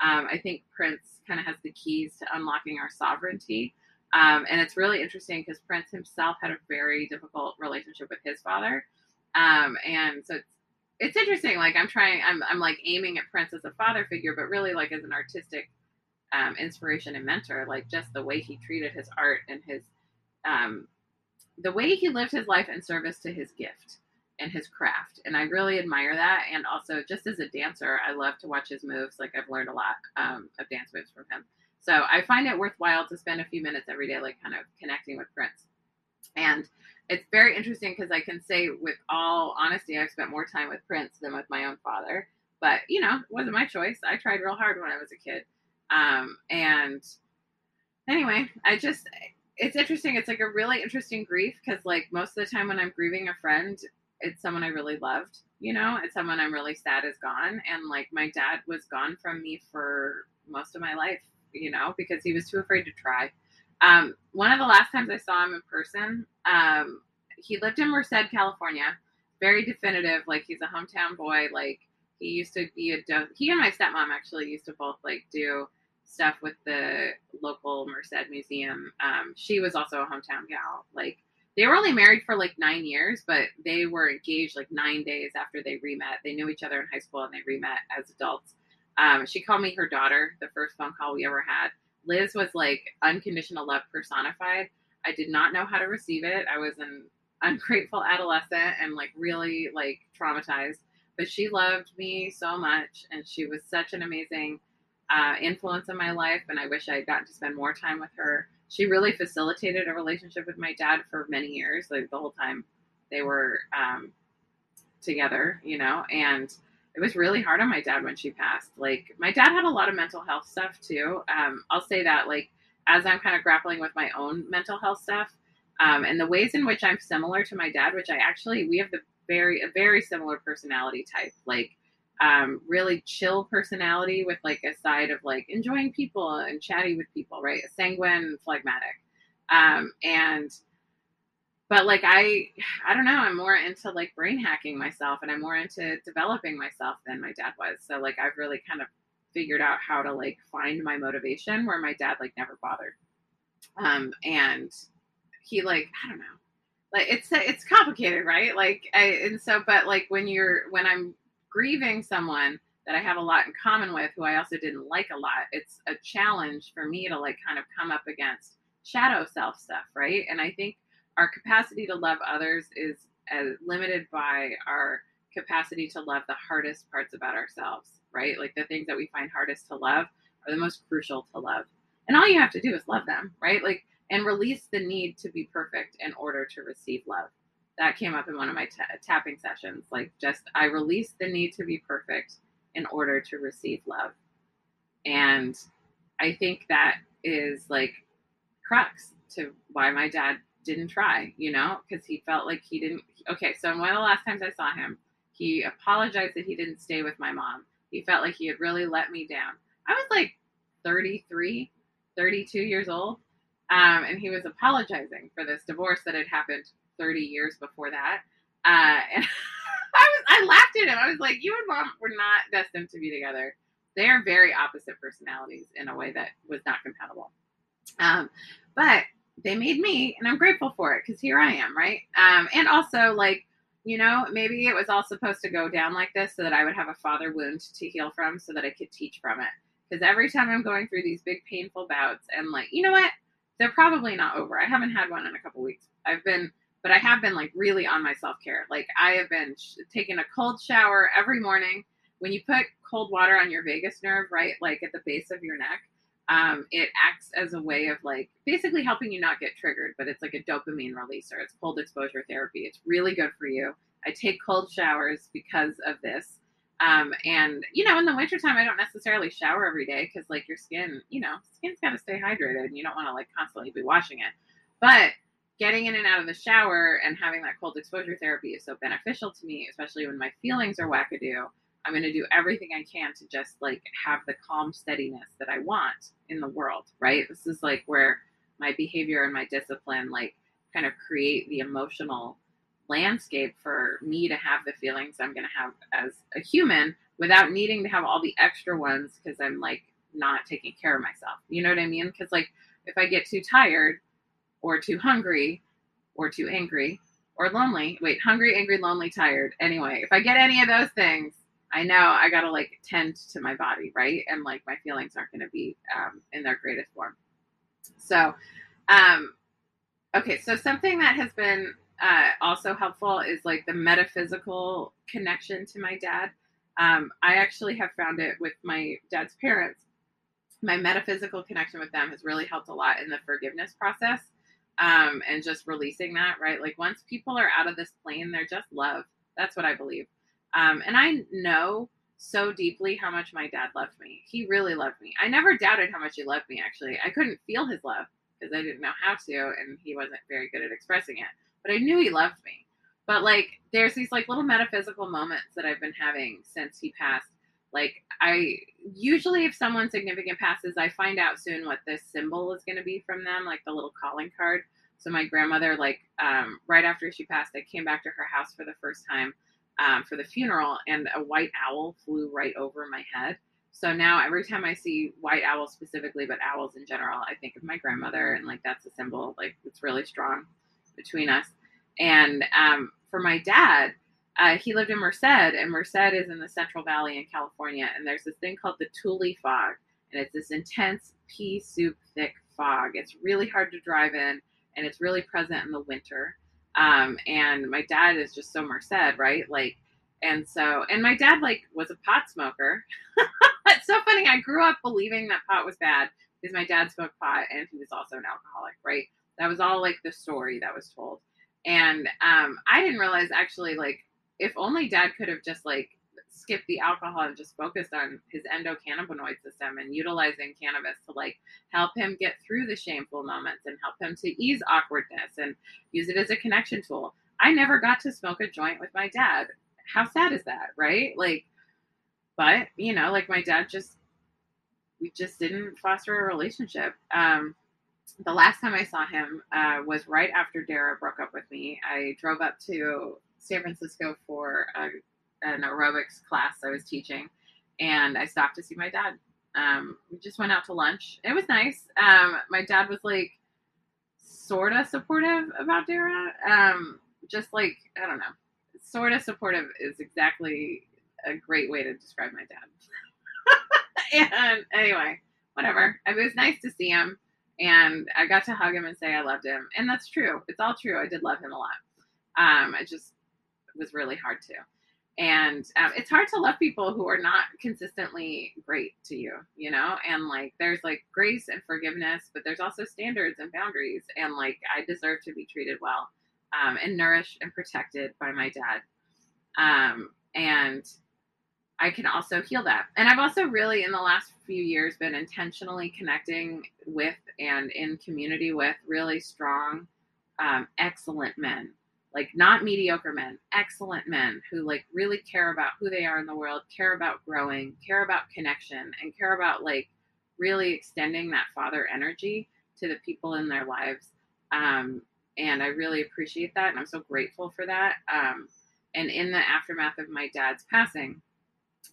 Um, I think Prince kind of has the keys to unlocking our sovereignty. Um, and it's really interesting because Prince himself had a very difficult relationship with his father. Um, and so it's, it's interesting. Like I'm trying, I'm, I'm like aiming at Prince as a father figure, but really like as an artistic um, inspiration and mentor, like just the way he treated his art and his, um, the way he lived his life in service to his gift and his craft. And I really admire that. And also, just as a dancer, I love to watch his moves. Like, I've learned a lot um, of dance moves from him. So I find it worthwhile to spend a few minutes every day, like, kind of connecting with Prince. And it's very interesting because I can say, with all honesty, I've spent more time with Prince than with my own father. But, you know, it wasn't my choice. I tried real hard when I was a kid. Um, and anyway, I just, it's interesting. It's like a really interesting grief because, like, most of the time when I'm grieving a friend, it's someone I really loved, you know, it's someone I'm really sad is gone. And like my dad was gone from me for most of my life, you know, because he was too afraid to try. Um, one of the last times I saw him in person, um, he lived in Merced, California. Very definitive, like he's a hometown boy. Like he used to be a he and my stepmom actually used to both like do stuff with the local Merced Museum. Um, she was also a hometown gal. Like they were only married for like nine years, but they were engaged like nine days after they remet. They knew each other in high school and they remet as adults. Um, she called me her daughter the first phone call we ever had. Liz was like unconditional love personified. I did not know how to receive it. I was an ungrateful adolescent and like really like traumatized. But she loved me so much and she was such an amazing uh, influence in my life. And I wish I had gotten to spend more time with her. She really facilitated a relationship with my dad for many years, like the whole time they were um, together, you know, and it was really hard on my dad when she passed. Like my dad had a lot of mental health stuff too. Um, I'll say that like as I'm kind of grappling with my own mental health stuff, um, and the ways in which I'm similar to my dad, which I actually we have the very a very similar personality type, like um, really chill personality with like a side of like enjoying people and chatty with people, right? Sanguine, phlegmatic, um, and but like I I don't know, I'm more into like brain hacking myself and I'm more into developing myself than my dad was. So like I've really kind of figured out how to like find my motivation where my dad like never bothered. Um and he like I don't know. Like it's it's complicated, right? Like I and so but like when you're when I'm grieving someone that I have a lot in common with who I also didn't like a lot, it's a challenge for me to like kind of come up against shadow self stuff, right? And I think our capacity to love others is as limited by our capacity to love the hardest parts about ourselves, right? Like the things that we find hardest to love are the most crucial to love. And all you have to do is love them, right? Like, and release the need to be perfect in order to receive love. That came up in one of my t- tapping sessions. Like, just I release the need to be perfect in order to receive love. And I think that is like crux to why my dad didn't try, you know, because he felt like he didn't. Okay, so one of the last times I saw him, he apologized that he didn't stay with my mom. He felt like he had really let me down. I was like 33, 32 years old, um, and he was apologizing for this divorce that had happened 30 years before that. Uh, and I was, I laughed at him. I was like, "You and mom were not destined to be together. They are very opposite personalities in a way that was not compatible." Um, but they made me and i'm grateful for it because here i am right? Um, and also like you know maybe it was all supposed to go down like this so that i would have a father wound to heal from so that i could teach from it. Because every time i'm going through these big painful bouts and like you know what? They're probably not over. I haven't had one in a couple weeks. I've been but i have been like really on my self-care. Like i have been sh- taking a cold shower every morning. When you put cold water on your vagus nerve right like at the base of your neck um, it acts as a way of like basically helping you not get triggered, but it's like a dopamine releaser. It's cold exposure therapy. It's really good for you. I take cold showers because of this. Um, and you know, in the wintertime, I don't necessarily shower every day because like your skin, you know, skin's got to stay hydrated and you don't want to like constantly be washing it. But getting in and out of the shower and having that cold exposure therapy is so beneficial to me, especially when my feelings are wackadoo. I'm going to do everything I can to just like have the calm steadiness that I want in the world, right? This is like where my behavior and my discipline like kind of create the emotional landscape for me to have the feelings I'm going to have as a human without needing to have all the extra ones because I'm like not taking care of myself. You know what I mean? Because like if I get too tired or too hungry or too angry or lonely, wait, hungry, angry, lonely, tired. Anyway, if I get any of those things, I know I gotta like tend to my body, right? And like my feelings aren't gonna be um, in their greatest form. So, um, okay, so something that has been uh, also helpful is like the metaphysical connection to my dad. Um, I actually have found it with my dad's parents. My metaphysical connection with them has really helped a lot in the forgiveness process um, and just releasing that, right? Like once people are out of this plane, they're just love. That's what I believe. Um, and I know so deeply how much my dad loved me. He really loved me. I never doubted how much he loved me, actually. I couldn't feel his love because I didn't know how to, and he wasn't very good at expressing it. But I knew he loved me. But like, there's these like little metaphysical moments that I've been having since he passed. Like, I usually, if someone significant passes, I find out soon what this symbol is going to be from them, like the little calling card. So my grandmother, like, um, right after she passed, I came back to her house for the first time um, for the funeral, and a white owl flew right over my head. so now every time I see white owls specifically, but owls in general, I think of my grandmother, and like that's a symbol. Like it's really strong between us. And um, for my dad, uh, he lived in Merced, and Merced is in the Central Valley in California. And there's this thing called the Tule fog, and it's this intense pea soup thick fog. It's really hard to drive in, and it's really present in the winter. Um, and my dad is just so Merced, right? Like, and so, and my dad like was a pot smoker. it's so funny. I grew up believing that pot was bad because my dad smoked pot and he was also an alcoholic, right? That was all like the story that was told. And um, I didn't realize actually, like, if only dad could have just like skipped the alcohol and just focused on his endocannabinoid system and utilizing cannabis to like help him get through the shameful moments and help him to ease awkwardness and use it as a connection tool. I never got to smoke a joint with my dad. How sad is that, right? Like, but you know, like my dad just, we just didn't foster a relationship. Um, the last time I saw him uh, was right after Dara broke up with me. I drove up to San Francisco for a, an aerobics class I was teaching, and I stopped to see my dad. Um, we just went out to lunch. It was nice. Um, my dad was like sort of supportive about Dara. Um, just like, I don't know, sort of supportive is exactly a great way to describe my dad. and anyway, whatever. It was nice to see him and I got to hug him and say I loved him, and that's true. It's all true. I did love him a lot. Um, it just was really hard to, and um, it's hard to love people who are not consistently great to you, you know. And like, there's like grace and forgiveness, but there's also standards and boundaries, and like, I deserve to be treated well, um, and nourished and protected by my dad. Um, and I can also heal that. And I've also really, in the last few years, been intentionally connecting with and in community with really strong, um, excellent men. Like, not mediocre men, excellent men who, like, really care about who they are in the world, care about growing, care about connection, and care about, like, really extending that father energy to the people in their lives. Um, and I really appreciate that. And I'm so grateful for that. Um, and in the aftermath of my dad's passing,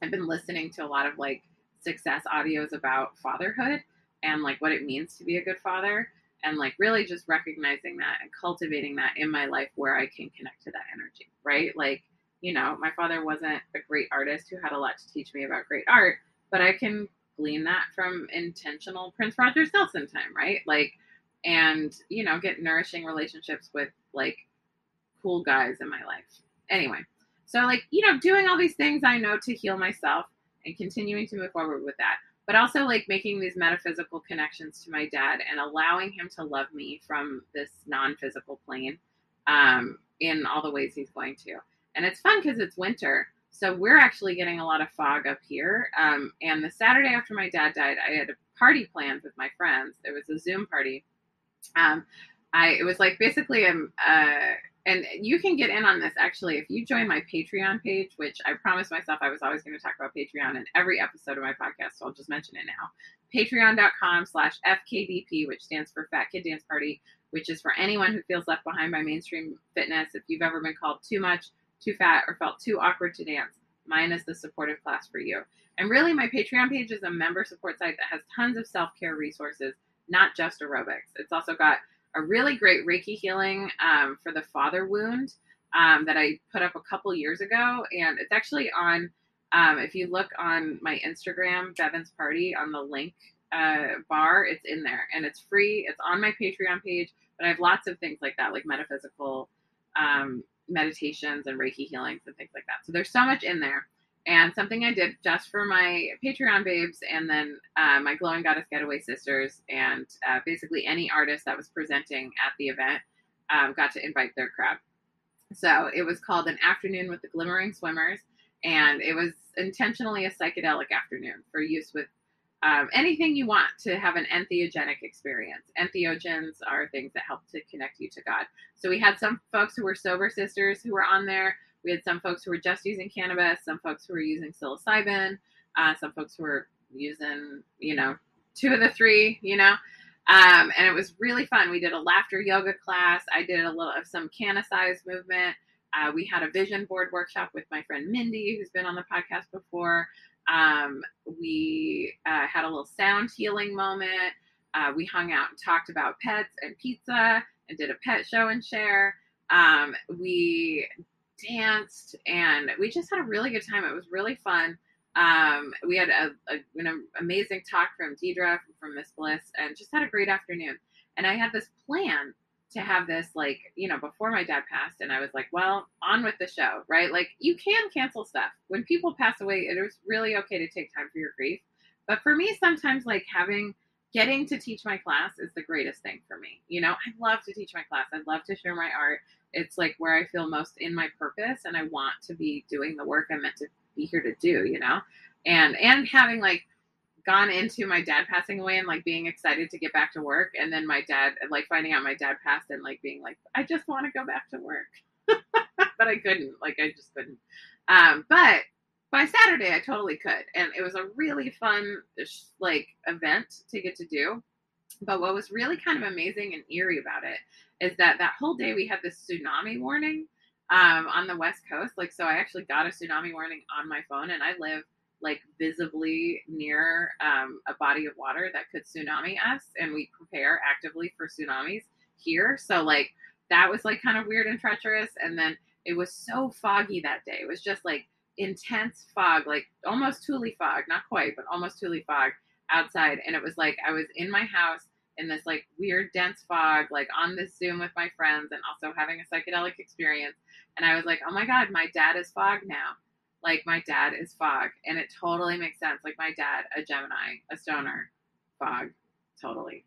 I've been listening to a lot of like success audios about fatherhood and like what it means to be a good father and like really just recognizing that and cultivating that in my life where I can connect to that energy, right? Like, you know, my father wasn't a great artist who had a lot to teach me about great art, but I can glean that from intentional Prince Rogers Nelson time, right? Like, and, you know, get nourishing relationships with like cool guys in my life. Anyway, so, like, you know, doing all these things I know to heal myself and continuing to move forward with that, but also like making these metaphysical connections to my dad and allowing him to love me from this non physical plane um, in all the ways he's going to. And it's fun because it's winter. So, we're actually getting a lot of fog up here. Um, and the Saturday after my dad died, I had a party planned with my friends. It was a Zoom party. Um, I, it was like basically a, uh, and you can get in on this actually if you join my Patreon page, which I promised myself I was always going to talk about Patreon in every episode of my podcast, so I'll just mention it now. Patreon.com slash FKDP, which stands for Fat Kid Dance Party, which is for anyone who feels left behind by mainstream fitness. If you've ever been called too much, too fat, or felt too awkward to dance, mine is the supportive class for you. And really, my Patreon page is a member support site that has tons of self care resources, not just aerobics. It's also got a really great Reiki healing um, for the father wound um, that I put up a couple years ago. And it's actually on, um, if you look on my Instagram, Bevan's Party, on the link uh, bar, it's in there and it's free. It's on my Patreon page, but I have lots of things like that, like metaphysical um, meditations and Reiki healings and things like that. So there's so much in there and something I did just for my Patreon babes, and then uh, my Glowing Goddess Getaway sisters, and uh, basically any artist that was presenting at the event um, got to invite their crowd. So it was called an afternoon with the Glimmering Swimmers, and it was intentionally a psychedelic afternoon for use with um, anything you want to have an entheogenic experience. Entheogens are things that help to connect you to God. So we had some folks who were sober sisters who were on there we had some folks who were just using cannabis, some folks who were using psilocybin, uh, some folks who were using, you know, two of the three, you know. Um, and it was really fun. We did a laughter yoga class. I did a little of some size movement. Uh, we had a vision board workshop with my friend Mindy, who's been on the podcast before. Um, we uh, had a little sound healing moment. Uh, we hung out and talked about pets and pizza and did a pet show and share. Um, we danced and we just had a really good time. It was really fun. Um, we had a, a, an amazing talk from Deidre from Miss Bliss and just had a great afternoon. And I had this plan to have this like you know before my dad passed and i was like well on with the show right like you can cancel stuff when people pass away it is really okay to take time for your grief but for me sometimes like having getting to teach my class is the greatest thing for me you know i love to teach my class i love to share my art it's like where i feel most in my purpose and i want to be doing the work i'm meant to be here to do you know? And and having like gone into my dad passing away and like being excited to get back to work and then my dad like finding out my dad passed and like being like i just want to go back to work. But i couldn't like i just couldn't. Um but by saturday i totally could. And it was a really fun like event to get to do but what was really kind of amazing and eerie about it is that that whole day we had this tsunami warning um, on the west coast. Like so i actually got a tsunami warning on my phone and i live like visibly near um, a body of water that could tsunami us and we prepare actively for tsunamis here. So like that was like kind of weird and treacherous. And then it was so foggy that day. It was just like intense fog like almost Tule fog not quite but almost Tule fog outside. And it was like i was in my house in this like weird dense fog like on this zoom with my friends and also having a psychedelic experience. And i was like oh my god my dad is fog now. Like my dad is fog. And it totally makes sense. Like my dad a gemini a stoner fog. Totally.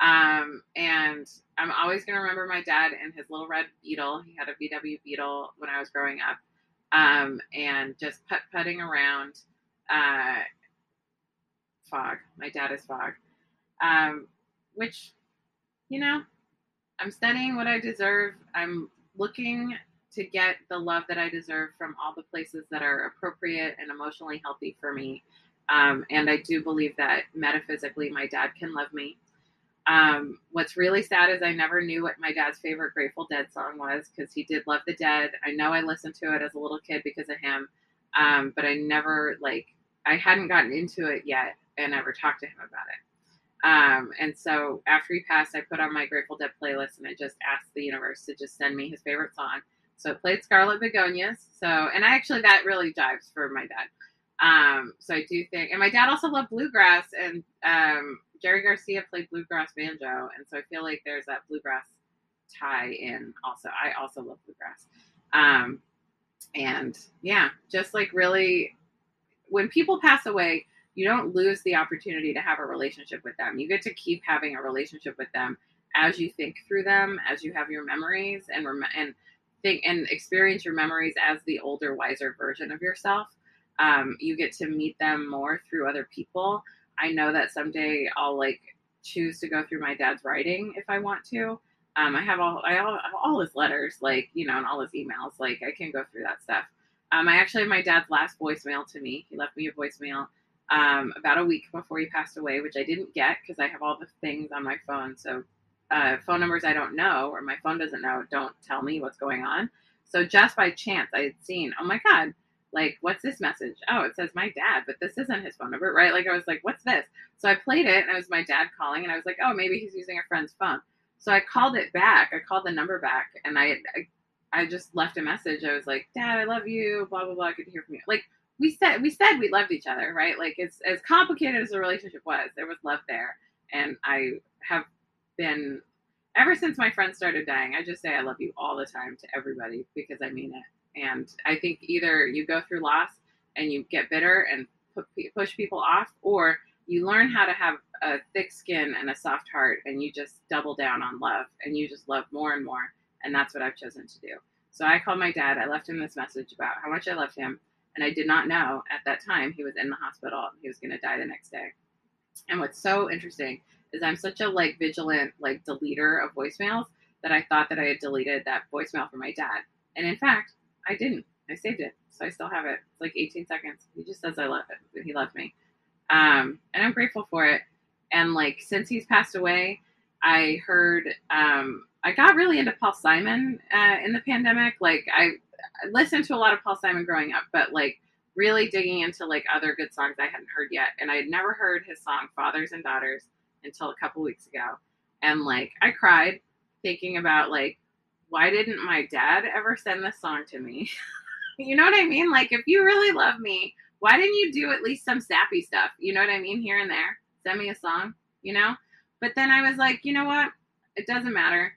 Um, and i'm always going to remember my dad and his little red beetle. He had a vw beetle when i was growing up. Um, and just put putting around uh, fog. My dad is fog. Um, which you know i'm studying what i deserve i'm looking to get the love that I deserve from all the places that are appropriate and emotionally healthy for me. Um, and I do believe that metaphysically, my dad can love me. Um, what's really sad is I never knew what my dad's favorite Grateful Dead song was because he did love the Dead. I know I listened to it as a little kid because of him, um, but I never like I hadn't gotten into it yet and never talked to him about it. Um, and so after he passed, I put on my Grateful Dead playlist and I just asked the universe to just send me his favorite song. So it played Scarlet Begonias. So, and I actually, that really jives for my dad. Um, so I do think, and my dad also loved bluegrass, and um, Jerry Garcia played bluegrass banjo, and so I feel like there's that bluegrass tie in. Also, I also love bluegrass, um, and yeah, just like really, when people pass away, you don't lose the opportunity to have a relationship with them. You get to keep having a relationship with them as you think through them, as you have your memories, and rem- and think and experience your memories as the older, wiser version of yourself. Um, you get to meet them more through other people. I know that someday I'll like choose to go through my dad's writing if I want to. Um, I have all I have all his letters, like you know, and all his emails. Like I can go through that stuff. Um, I actually have my dad's last voicemail to me. He left me a voicemail um, about a week before he passed away, which I didn't get because I have all the things on my phone. So uh, phone numbers I don't know or my phone doesn't know don't tell me what's going on. So just by chance, I had seen, oh my God, like, what's this message? Oh, it says my dad, but this isn't his phone number, right? Like, I was like, what's this? So I played it and it was my dad calling and I was like, oh, maybe he's using a friend's phone. So I called it back. I called the number back and I, I, I just left a message. I was like, Dad, I love you, blah, blah, blah. Good to hear from you. Like, we said we said we loved each other, right? Like it's as complicated as the relationship was, there was love there. And I have been ever since my friends started dying, I just say I love you all the time to everybody because I mean it. And I think either you go through loss and you get bitter and push people off, or you learn how to have a thick skin and a soft heart and you just double down on love and you just love more and more. And that's what I've chosen to do. So I called my dad. I left him this message about how much I loved him. And I did not know at that time he was in the hospital. He was going to die the next day. And what's so interesting is I'm such a like vigilant like deleter of voicemails that I thought that I had deleted that voicemail from my dad. And in fact, I didn't. I saved it. So I still have it. It's like 18 seconds. He just says I love it. He loved me. Um, and I'm grateful for it. And like since he's passed away, I heard um, I got really into Paul Simon uh, in the pandemic. Like I, I listened to a lot of Paul Simon growing up, but like really digging into like other good songs I hadn't heard yet. And I had never heard his song Fathers and Daughters until a couple weeks ago. And like I cried thinking about like why didn't my dad ever send this song to me? you know what I mean? Like if you really love me, why didn't you do at least some sappy stuff? You know what I mean? Here and there. Send me a song, you know? But then I was like, you know what? It doesn't matter.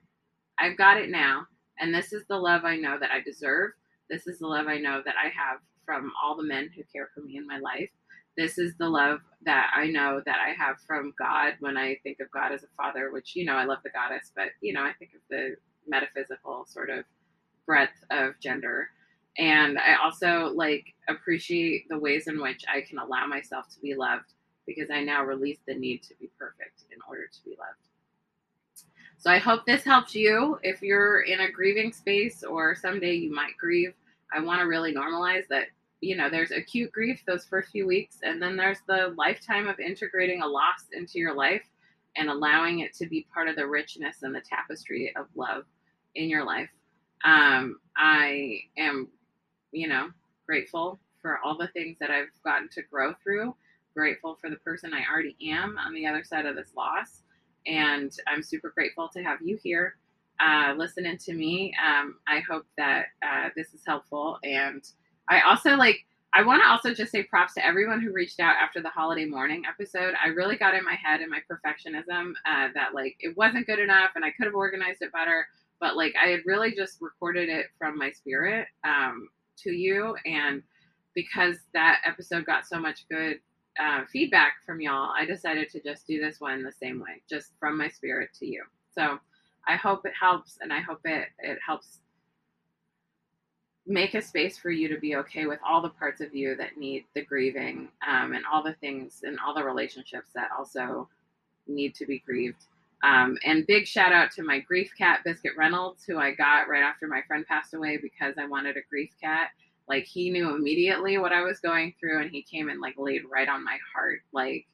I've got it now. And this is the love I know that I deserve. This is the love I know that I have from all the men who care for me in my life. This is the love that I know that I have from God when I think of God as a father, which, you know, I love the goddess, but, you know, I think of the metaphysical sort of breadth of gender. And I also like appreciate the ways in which I can allow myself to be loved because I now release the need to be perfect in order to be loved. So I hope this helps you if you're in a grieving space or someday you might grieve. I want to really normalize that, you know, there's acute grief those first few weeks, and then there's the lifetime of integrating a loss into your life and allowing it to be part of the richness and the tapestry of love in your life. Um, I am, you know, grateful for all the things that I've gotten to grow through, grateful for the person I already am on the other side of this loss and I'm super grateful to have you here uh, listening to me. Um, I hope that uh, this is helpful. And I also like, I want to also just say props to everyone who reached out after the holiday mourning episode. I really got in my head and my perfectionism uh, that like it wasn't good enough and I could have organized it better. But like I had really just recorded it from my spirit um, to you. And because that episode got so much good uh, feedback from y'all, I decided to just do this one the same way, just from my spirit to you. So I hope it helps, and I hope it it helps make a space for you to be okay with all the parts of you that need the grieving, um, and all the things and all the relationships that also need to be grieved. Um, and big shout out to my grief cat, Biscuit Reynolds, who I got right after my friend passed away because I wanted a grief cat like he knew immediately what I was going through and he came and like laid right on my heart. Like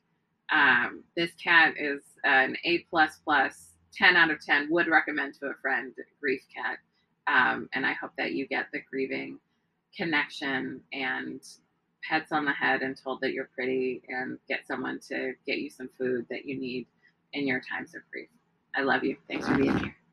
um, this cat is an A plus plus, 10 out of 10 would recommend to a friend grief cat. Um, and I hope that you get the grieving connection and pets on the head and told that you're pretty and get someone to get you some food that you need in your times of grief. I love you. Thanks for being here.